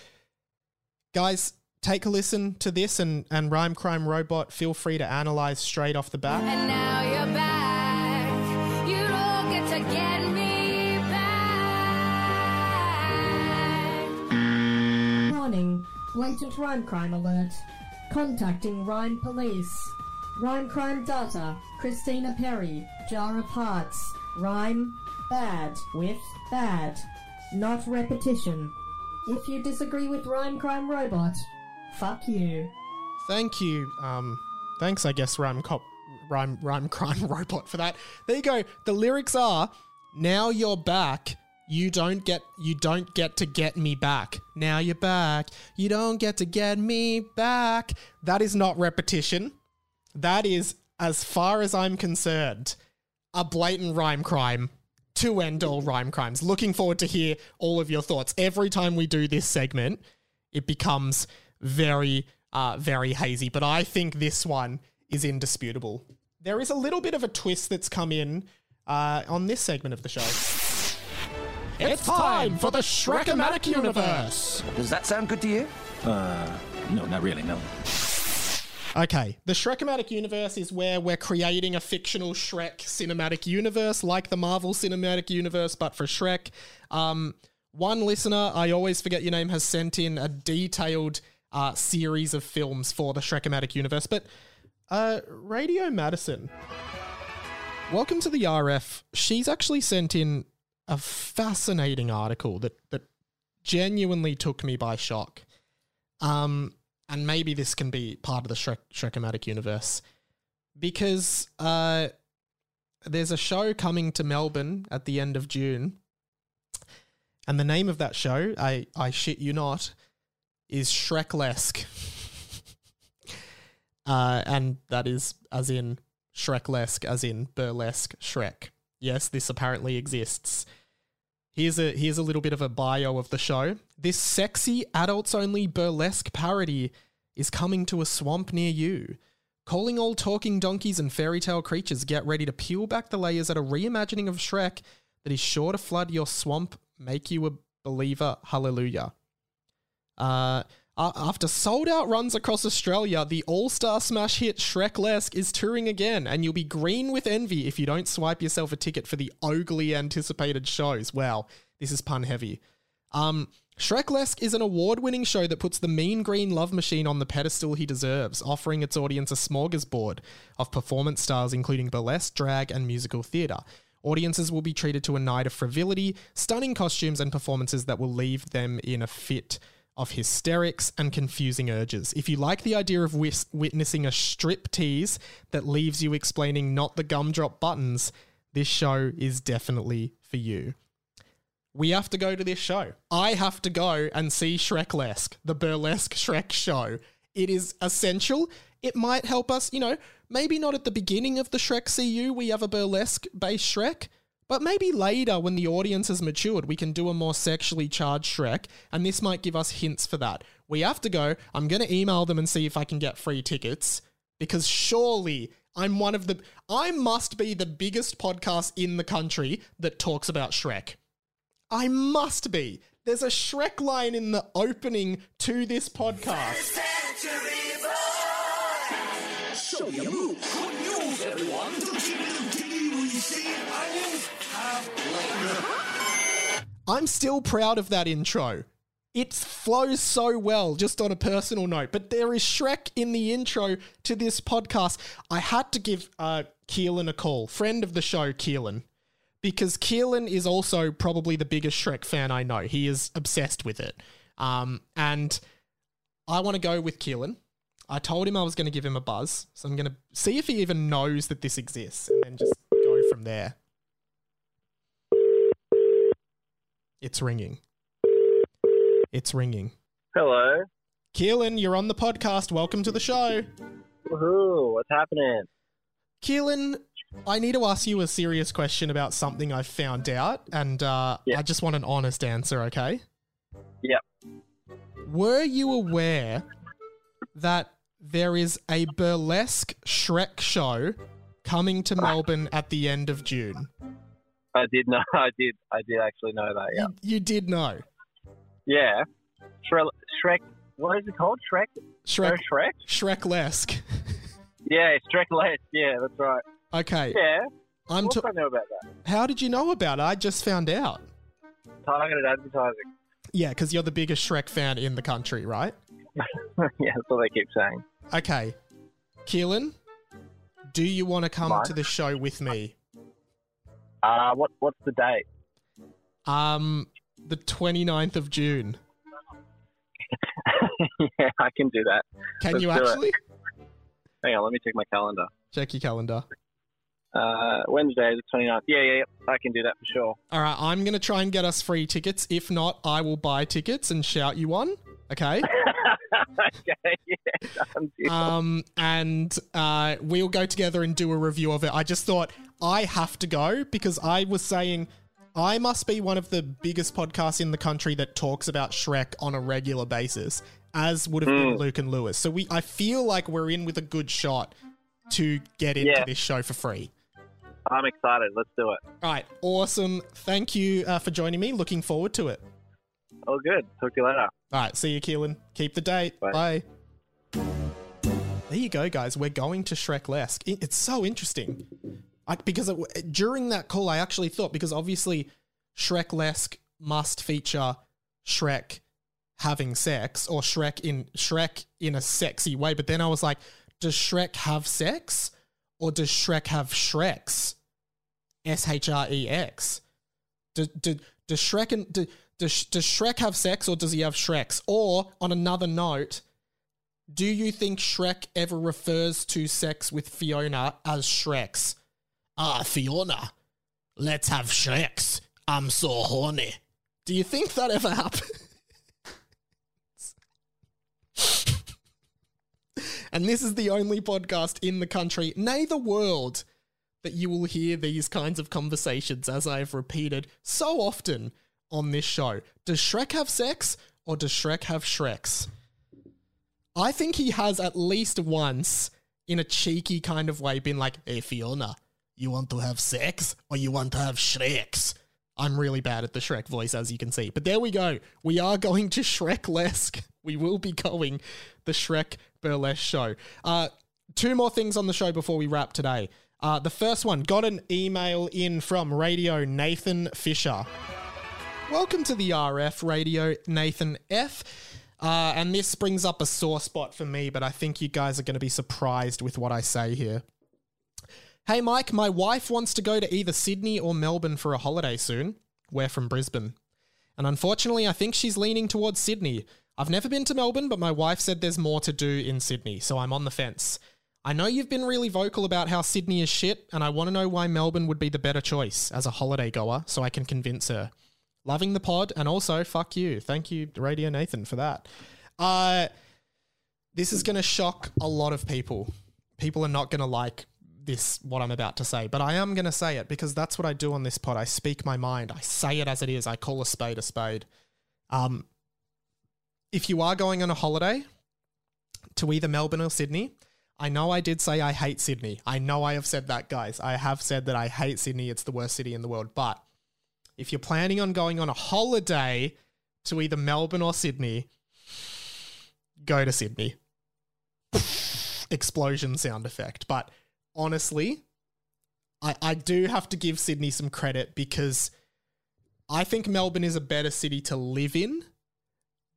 Guys, take a listen to this and, and Rhyme Crime Robot, feel free to analyze straight off the bat. And now you're back. You don't get to get me back. Warning. Blatant rhyme crime alert. Contacting Rhyme Police. Rhyme crime data. Christina Perri. Jar of Hearts. Rhyme bad with bad. Not repetition. If you disagree with Rhyme Crime Robot, fuck you. Thank you. Um, thanks, I guess, rhyme cop, rhyme, rhyme crime robot for that. There you go. The lyrics are: "Now you're back. You don't get, you don't get to get me back. Now you're back. You don't get to get me back." That is not repetition. That is, as far as I'm concerned, a blatant rhyme crime to end all rhyme crimes. Looking forward to hear all of your thoughts. Every time we do this segment, it becomes very, uh, very hazy. But I think this one is indisputable. There is a little bit of a twist that's come in uh, on this segment of the show. It's time for the Shrekamatic universe. Does that sound good to you? Uh, no, not really, no. Okay, the Shrekamatic universe is where we're creating a fictional Shrek cinematic universe, like the Marvel cinematic universe, but for Shrek. Um, one listener, I always forget your name, has sent in a detailed uh, series of films for the Shrekamatic universe. But uh, Radio Madison, welcome to the RF. She's actually sent in a fascinating article that that genuinely took me by shock. Um, and maybe this can be part of the Shrek Shrekamatic universe because uh, there's a show coming to Melbourne at the end of June, and the name of that show, I I shit you not, is Shreklesque, uh, and that is as in Shreklesque, as in burlesque Shrek. Yes, this apparently exists. Here's a here's a little bit of a bio of the show. This sexy adults only burlesque parody is coming to a swamp near you. Calling all talking donkeys and fairy tale creatures, get ready to peel back the layers at a reimagining of Shrek that is sure to flood your swamp, make you a believer. Hallelujah. Uh, a- after sold out runs across Australia, the all star smash hit Shreklesque is touring again, and you'll be green with envy if you don't swipe yourself a ticket for the ogly anticipated shows. Wow, this is pun heavy. Um, Shreklesque is an award winning show that puts the mean green love machine on the pedestal he deserves, offering its audience a smorgasbord of performance styles including burlesque, drag, and musical theatre. Audiences will be treated to a night of frivolity, stunning costumes, and performances that will leave them in a fit of hysterics and confusing urges. If you like the idea of wis- witnessing a strip tease that leaves you explaining not the gumdrop buttons, this show is definitely for you. We have to go to this show. I have to go and see Shreklesque, the burlesque Shrek show. It is essential. It might help us, you know, maybe not at the beginning of the Shrek CU, we have a burlesque based Shrek, but maybe later when the audience has matured, we can do a more sexually charged Shrek, and this might give us hints for that. We have to go. I'm going to email them and see if I can get free tickets because surely I'm one of the. I must be the biggest podcast in the country that talks about Shrek. I must be. There's a Shrek line in the opening to this podcast. Show your. I'm still proud of that intro. It flows so well, just on a personal note. But there is Shrek in the intro to this podcast. I had to give uh, Keelan a call, friend of the show, Keelan, because Keelan is also probably the biggest Shrek fan I know. He is obsessed with it. Um, and I want to go with Keelan. I told him I was going to give him a buzz, so I'm going to see if he even knows that this exists, and then just go from there. It's ringing. It's ringing. Hello. Keelan, you're on the podcast. Welcome to the show. Woohoo! What's happening? Keelan, I need to ask you a serious question about something I've found out, and uh, Yeah. I just want an honest answer, okay? Yep. Were you aware that there is a burlesque Shrek show coming to Melbourne at the end of June? I did know. I did. I did actually know that. Yeah. You, you did know. Yeah. Shrek. Shrek. What is it called? Shrek. Shrek, Oh, Shrek. Shreklesque. Yeah, Shrek Less. Yeah, that's right. Okay, Yeah. I'm. Of course I know about that. how did you know about it? I just found out. Targeted advertising. Yeah, because you're the biggest Shrek fan in the country, right? yeah, that's what they keep saying. Okay, Keelan, do you want to come Mike? to the show with me? Uh, what what's the date? Um, the 29th of June. yeah, I can do that. Can Let's you do it. actually? Hang on, let me check my calendar. Check your calendar. Uh, Wednesday, the 29th. Yeah, yeah, yeah. I can do that for sure. All right, I'm going to try and get us free tickets. If not, I will buy tickets and shout you one. Okay. okay, yeah. Um, and uh, we'll go together and do a review of it. I just thought I have to go because I was saying I must be one of the biggest podcasts in the country that talks about Shrek on a regular basis, as would have been Luke and Lewis. So we, I feel like we're in with a good shot to get into Yeah. this show for free. I'm excited. Let's do it. All right, awesome. Thank you uh, for joining me. Looking forward to it. All good. Talk to you later. All right, see you, Keelan. Keep the date. Bye. Bye. There you go, guys. We're going to Shreklesque. It- It's so interesting. I, because it, during that call, I actually thought, because obviously Shreklesque must feature Shrek having sex or Shrek in Shrek in a sexy way. But then I was like, does Shrek have sex or does Shrek have Shreks? S H R E X. Do, do, does Shrek and do, does, does Shrek have sex or does he have Shreks? Or on another note, do you think Shrek ever refers to sex with Fiona as Shreks? Ah, Fiona, let's have Shreks. I'm so horny. Do you think that ever happened? and this is the only podcast in the country, nay, the world, that you will hear these kinds of conversations as I have repeated so often on this show. Does Shrek have sex or does Shrek have Shreks? I think he has at least once, in a cheeky kind of way, been like, Hey Fiona, you want to have sex or you want to have Shreks? I'm really bad at the Shrek voice, as you can see. But there we go. We are going to Shreklesque. We will be going the Shrek Burlesque show. Uh, two more things on the show before we wrap today. Uh, the first one got an email in from Radio Nathan Fisher. Welcome to the RF Radio Nathan F. Uh, and this brings up a sore spot for me, but I think you guys are going to be surprised with what I say here. Hey, Mike, my wife wants to go to either Sydney or Melbourne for a holiday soon. We're from Brisbane. And unfortunately, I think she's leaning towards Sydney. I've never been to Melbourne, but my wife said there's more to do in Sydney, so I'm on the fence. I know you've been really vocal about how Sydney is shit, and I want to know why Melbourne would be the better choice as a holiday goer so I can convince her. Loving the pod, and also, fuck you. Thank you, Radio Nathan, for that. Uh, this is going to shock a lot of people. People are not going to like this, what I'm about to say, but I am going to say it because that's what I do on this pod. I speak my mind, I say it as it is, I call a spade a spade. Um, if you are going on a holiday to either Melbourne or Sydney, I know I did say I hate Sydney. I know I have said that, guys. I have said that I hate Sydney. It's the worst city in the world. But if you're planning on going on a holiday to either Melbourne or Sydney, go to Sydney. Explosion sound effect. But honestly, I, I do have to give Sydney some credit because I think Melbourne is a better city to live in,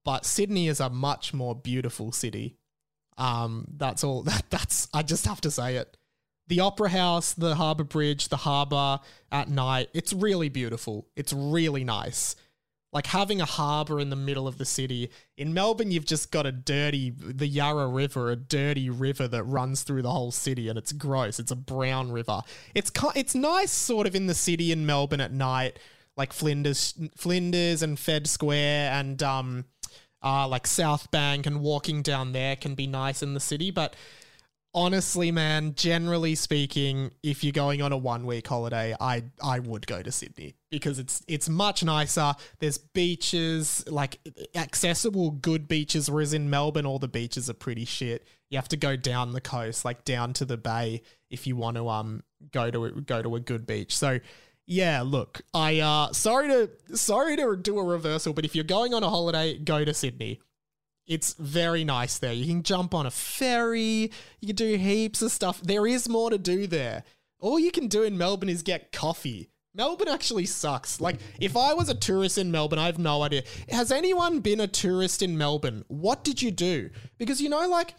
but Sydney is a much more beautiful city. Um, that's all. That that's. I just have to say it. The Opera House, the Harbour Bridge, the harbour at night. It's really beautiful. It's really nice. like having a harbour in the middle of the city. In Melbourne, you've just got a dirty, the Yarra River, a dirty river that runs through the whole city, and it's gross. It's a brown river. It's it's nice, sort of in the city in Melbourne at night, like Flinders, Flinders and Fed Square, and um, uh, like South Bank, and walking down there can be nice in the city, but honestly, man, generally speaking, if you're going on a one week holiday, I I would go to Sydney because it's it's much nicer. There's beaches, like accessible good beaches, whereas in Melbourne all the beaches are pretty shit. You have to go down the coast, like down to the bay, if you want to um go to go to a good beach. So yeah, look, I uh sorry to sorry to do a reversal, but if you're going on a holiday, go to Sydney. It's very nice there. You can jump on a ferry, you can do heaps of stuff. There is more to do there. All you can do in Melbourne is get coffee. Melbourne actually sucks. Like, if I was a tourist in Melbourne, I have no idea. Has anyone been a tourist in Melbourne? What did you do? Because, you know, like,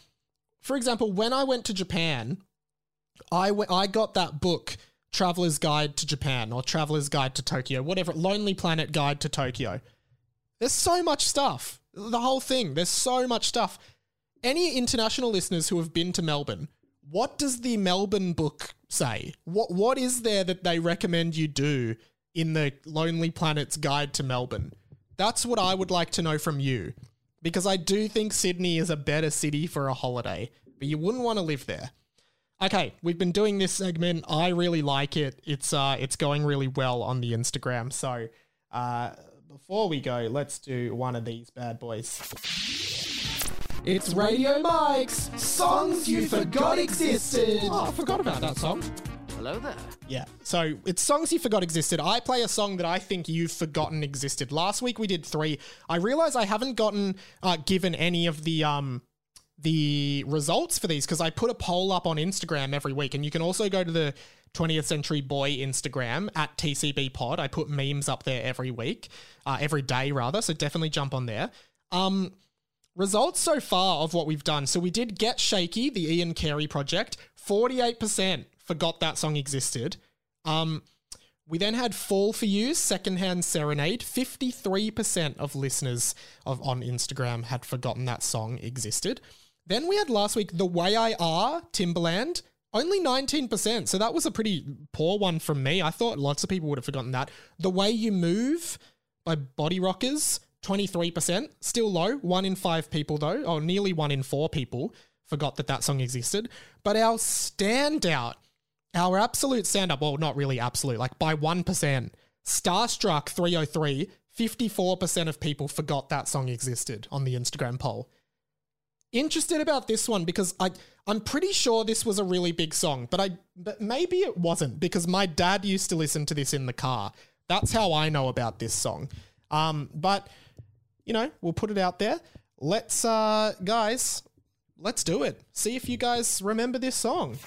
for example, when I went to Japan, I w- I got that book, Traveler's Guide to Japan or Traveler's Guide to Tokyo, whatever, Lonely Planet Guide to Tokyo. There's so much stuff. The whole thing. There's so much stuff. Any international listeners who have been to Melbourne, what does the Melbourne book say? What what is there that they recommend you do in the Lonely Planet's Guide to Melbourne? That's what I would like to know from you. Because I do think Sydney is a better city for a holiday, but you wouldn't want to live there. Okay, we've been doing this segment. I really like it. It's uh it's going really well on the Instagram. So uh before we go, let's do one of these bad boys. It's Radio Mike's Songs You Forgot Existed. Oh, I forgot about that song. Hello there. Yeah. So it's songs you forgot existed. I play a song that I think you've forgotten existed. Last week we did three. I realize I haven't gotten uh, given any of the um the results for these because I put a poll up on Instagram every week, and you can also go to the 20th Century Boy Instagram at TCB Pod. I put memes up there every week, uh, every day rather. So definitely jump on there. Um, results so far of what we've done. So we did Get Shaky, the Ian Carey project. 48% forgot that song existed. Um, we then had Fall for You, Secondhand Serenade. 53% of listeners of on Instagram had forgotten that song existed. Then we had last week The Way I Are, Timbaland. Only 19%. So that was a pretty poor one from me. I thought lots of people would have forgotten that. The Way You Move by Body Rockers, 23%. Still low. One in five people, though, or nearly one in four people forgot that that song existed. But our standout, our absolute standout, well, not really absolute, like by 1%, Starstrukk 3OH!3, 54% of people forgot that song existed on the Instagram poll. Interested about this one because I I'm pretty sure this was a really big song, but I but maybe it wasn't because my dad used to listen to this in the car. That's how I know about this song. Um, but you know, we'll put it out there. Let's uh guys, let's do it. See if you guys remember this song.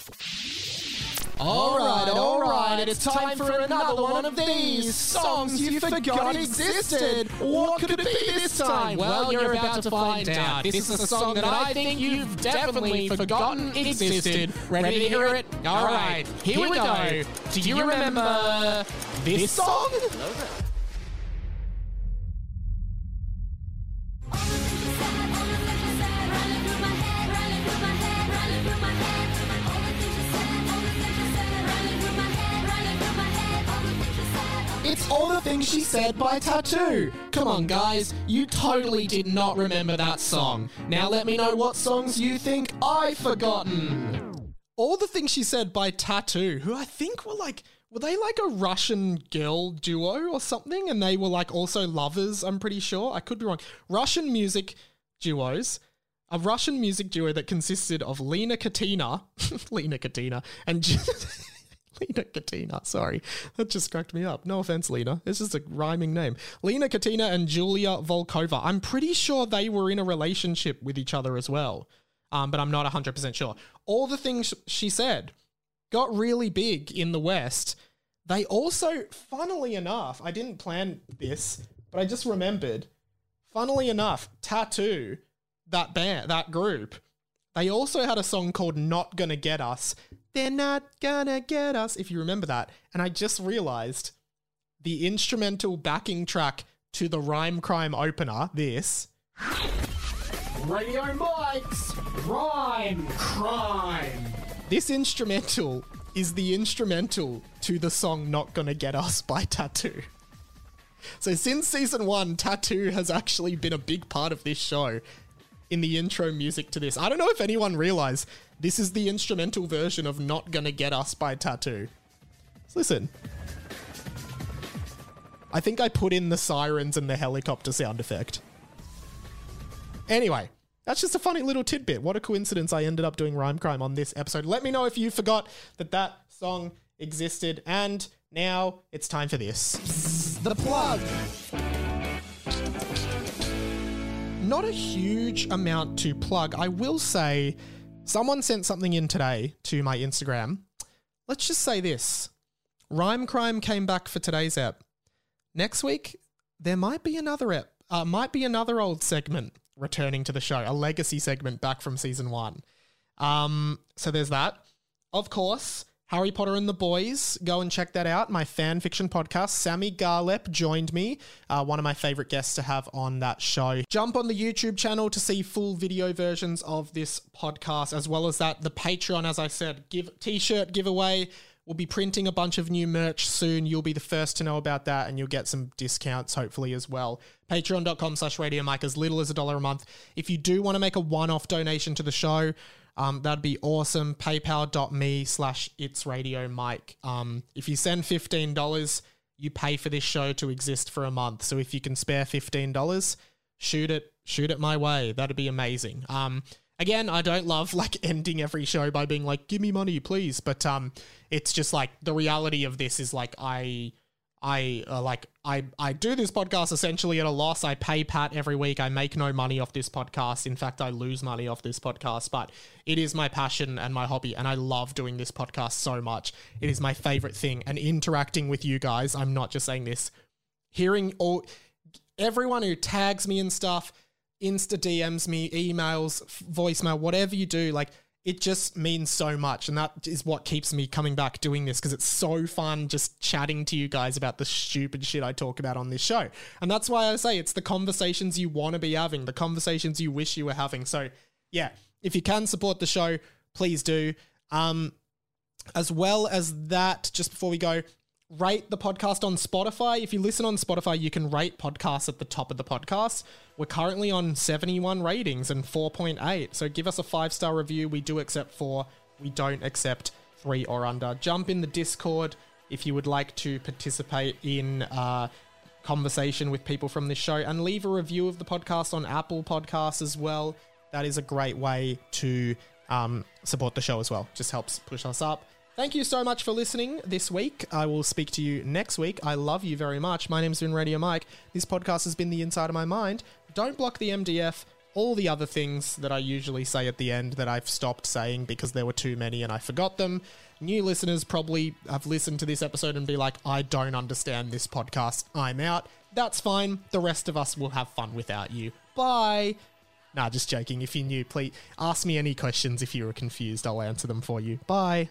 All right, all right, it's time for another one of these songs you forgot existed. What could it be this time? Well, you're about to find out. This is a song that I think you've definitely forgotten existed. Ready to hear it? All right, here we go. Do you remember this song? All the things she said by Tattoo. Come on, guys, you totally did not remember that song. Now let me know what songs you think I've forgotten. All the things she said by t.A.T.u., who I think were like, were they like a Russian girl duo or something? And they were like also lovers, I'm pretty sure. I could be wrong. Russian music duos. A Russian music duo that consisted of Lena Katina, Lena Katina, and Lena Katina. Sorry, that just cracked me up. No offense, Lena. It's just a rhyming name. Lena Katina and Julia Volkova. I'm pretty sure they were in a relationship with each other as well, um, but I'm not 100% sure. All the things she said got really big in the West. They also, funnily enough, I didn't plan this, but I just remembered. Funnily enough, t.A.T.u., that band, that group, they also had a song called Not Gonna Get Us. They're not gonna get us, if you remember that. And I just realized the instrumental backing track to the Rhyme Crime opener, this. Radio Mike's Rhyme Crime. This instrumental is the instrumental to the song Not Gonna Get Us by Tattoo. So since season one, t.A.T.u. has actually been a big part of this show in the intro music to this. I don't know if anyone realized this is the instrumental version of Not Gonna Get Us by Tattoo. Listen. I think I put in the sirens and the helicopter sound effect. Anyway, that's just a funny little tidbit. What a coincidence I ended up doing Rhyme Crime on this episode. Let me know if you forgot that that song existed. And now it's time for this. The plug. Not a huge amount to plug. I will say someone sent something in today to my Instagram. Let's just say this. Rhyme Crime came back for today's app. Next week, there might be another app, Uh, might be another old segment returning to the show, a legacy segment back from season one. Um, so there's that. Of course, Harry Potter and the Boys. Go and check that out. My fan fiction podcast. Sammy Garlep joined me, uh, one of my favorite guests to have on that show. Jump on the YouTube channel to see full video versions of this podcast, as well as that the Patreon. As I said, give t-shirt giveaway. We'll be printing a bunch of new merch soon. You'll be the first to know about that, and you'll get some discounts hopefully as well. Patreon.com slash Radio Mike, as little as a dollar a month. If you do want to make a one-off donation to the show, um, that'd be awesome. PayPal.me slash It's Radio Mike. Um, if you send fifteen dollars, you pay for this show to exist for a month. So if you can spare fifteen dollars, shoot it, shoot it my way. That'd be amazing. Um, again, I don't love like ending every show by being like, "Give me money, please," but um, it's just like the reality of this is like I. I uh, like I I do this podcast essentially at a loss. I pay Pat every week. I make no money off this podcast. In fact, I lose money off this podcast, but it is my passion and my hobby and I love doing this podcast so much. It is my favorite thing and interacting with you guys. I'm not just saying this. Hearing all everyone who tags me and stuff, Insta DMs me, emails, voicemail, whatever you do, like it just means so much. And that is what keeps me coming back doing this because it's so fun just chatting to you guys about the stupid shit I talk about on this show. And that's why I say it's the conversations you want to be having, the conversations you wish you were having. So, yeah, if you can support the show, please do. Um, as well as that, just before we go, rate the podcast on Spotify. If you listen on Spotify, you can rate podcasts at the top of the podcast. We're currently on 71 ratings and 4.8. So give us a five star review. We do accept four, we don't accept three or under. Jump in the Discord if you would like to participate in uh, conversation with people from this show and leave a review of the podcast on Apple Podcasts as well. That is a great way to um, support the show as well. Just helps push us up. Thank you so much for listening this week. I will speak to you next week. I love you very much. My name's been Radio Mike. This podcast has been The Inside of My Mind. Don't block the MDF. All the other things that I usually say at the end that I've stopped saying because there were too many and I forgot them. New listeners probably have listened to this episode and be like, I don't understand this podcast. I'm out. That's fine. The rest of us will have fun without you. Bye. Nah, just joking. If you're new, please ask me any questions if you were confused. I'll answer them for you. Bye.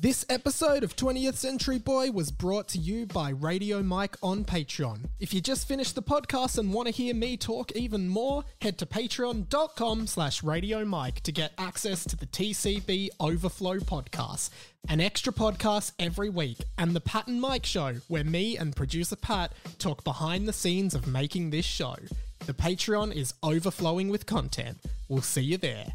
This episode of 20th Century Boy was brought to you by Radio Mike on Patreon. If you just finished the podcast and want to hear me talk even more, head to patreon.com slash Radio Mike to get access to the TCB Overflow podcast, an extra podcast every week, and the Pat and Mike show, where me and producer Pat talk behind the scenes of making this show. The Patreon is overflowing with content. We'll see you there.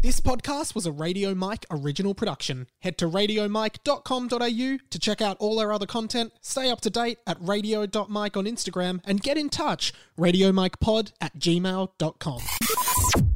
This podcast was a Radio Mike original production. Head to radiomike.com.au to check out all our other content, stay up to date at radio.mike on Instagram, and get in touch, radiomikepod at gmail.com.